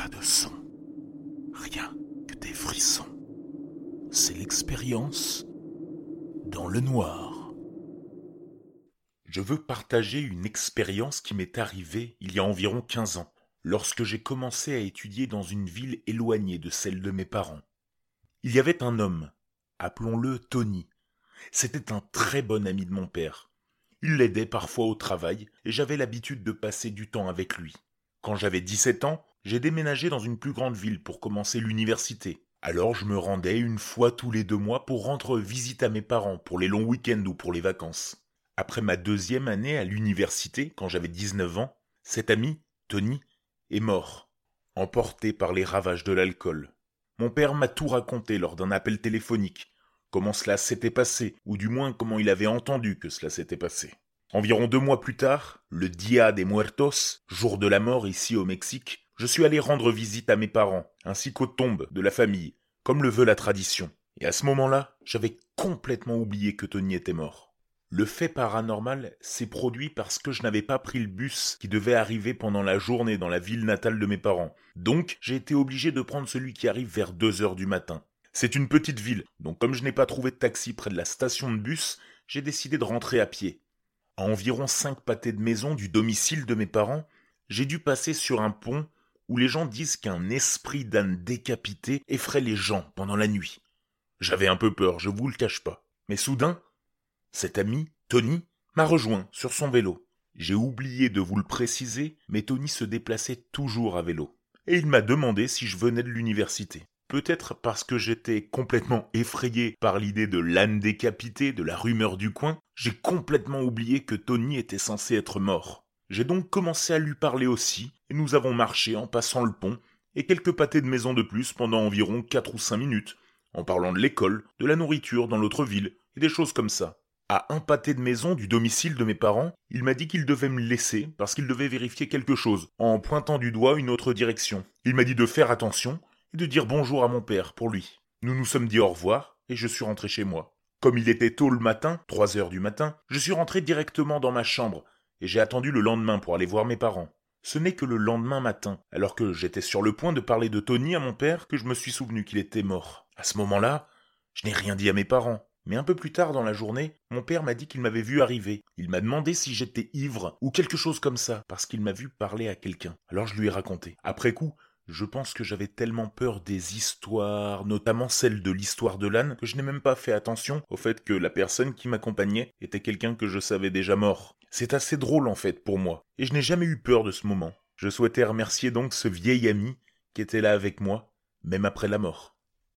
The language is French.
Pas de son. Rien que des frissons. C'est l'expérience dans le noir. Je veux partager une expérience qui m'est arrivée il y a environ 15 ans, lorsque j'ai commencé à étudier dans une ville éloignée de celle de mes parents. Il y avait un homme, appelons-le Tony. C'était un très bon ami de mon père. Il l'aidait parfois au travail et j'avais l'habitude de passer du temps avec lui. Quand j'avais 17 ans, j'ai déménagé dans une plus grande ville pour commencer l'université. Alors je me rendais une fois tous les deux mois pour rendre visite à mes parents pour les longs week-ends ou pour les vacances. Après ma deuxième année à l'université, quand j'avais 19 ans, cet ami, Tony, est mort, emporté par les ravages de l'alcool. Mon père m'a tout raconté lors d'un appel téléphonique, comment cela s'était passé, ou du moins comment il avait entendu que cela s'était passé. Environ deux mois plus tard, le Dia de Muertos, jour de la mort ici au Mexique, je suis allé rendre visite à mes parents, ainsi qu'aux tombes de la famille, comme le veut la tradition. Et à ce moment-là, j'avais complètement oublié que Tony était mort. Le fait paranormal s'est produit parce que je n'avais pas pris le bus qui devait arriver pendant la journée dans la ville natale de mes parents. Donc, j'ai été obligé de prendre celui qui arrive vers 2 heures du matin. C'est une petite ville, donc comme je n'ai pas trouvé de taxi près de la station de bus, j'ai décidé de rentrer à pied. À environ cinq pâtés de maison du domicile de mes parents, j'ai dû passer sur un pont où les gens disent qu'un esprit d'âne décapité effraie les gens pendant la nuit. J'avais un peu peur, je vous le cache pas. Mais soudain, cet ami, Tony, m'a rejoint sur son vélo. J'ai oublié de vous le préciser, mais Tony se déplaçait toujours à vélo. Et il m'a demandé si je venais de l'université. Peut-être parce que j'étais complètement effrayé par l'idée de l'âne décapité, de la rumeur du coin, j'ai complètement oublié que Tony était censé être mort. J'ai donc commencé à lui parler aussi, et nous avons marché en passant le pont, et quelques pâtés de maison de plus pendant environ quatre ou cinq minutes, en parlant de l'école, de la nourriture dans l'autre ville, et des choses comme ça. À un pâté de maison du domicile de mes parents, il m'a dit qu'il devait me laisser parce qu'il devait vérifier quelque chose, en pointant du doigt une autre direction. Il m'a dit de faire attention et de dire bonjour à mon père pour lui. Nous nous sommes dit au revoir et je suis rentré chez moi. Comme il était tôt le matin, trois heures du matin, je suis rentré directement dans ma chambre et j'ai attendu le lendemain pour aller voir mes parents. Ce n'est que le lendemain matin, alors que j'étais sur le point de parler de Tony à mon père, que je me suis souvenu qu'il était mort. À ce moment-là, je n'ai rien dit à mes parents. Mais un peu plus tard dans la journée, mon père m'a dit qu'il m'avait vu arriver. Il m'a demandé si j'étais ivre ou quelque chose comme ça, parce qu'il m'a vu parler à quelqu'un. Alors je lui ai raconté. Après coup, je pense que j'avais tellement peur des histoires, notamment celle de l'histoire de l'âne, que je n'ai même pas fait attention au fait que la personne qui m'accompagnait était quelqu'un que je savais déjà mort. C'est assez drôle en fait pour moi, et je n'ai jamais eu peur de ce moment. Je souhaitais remercier donc ce vieil ami qui était là avec moi, même après la mort.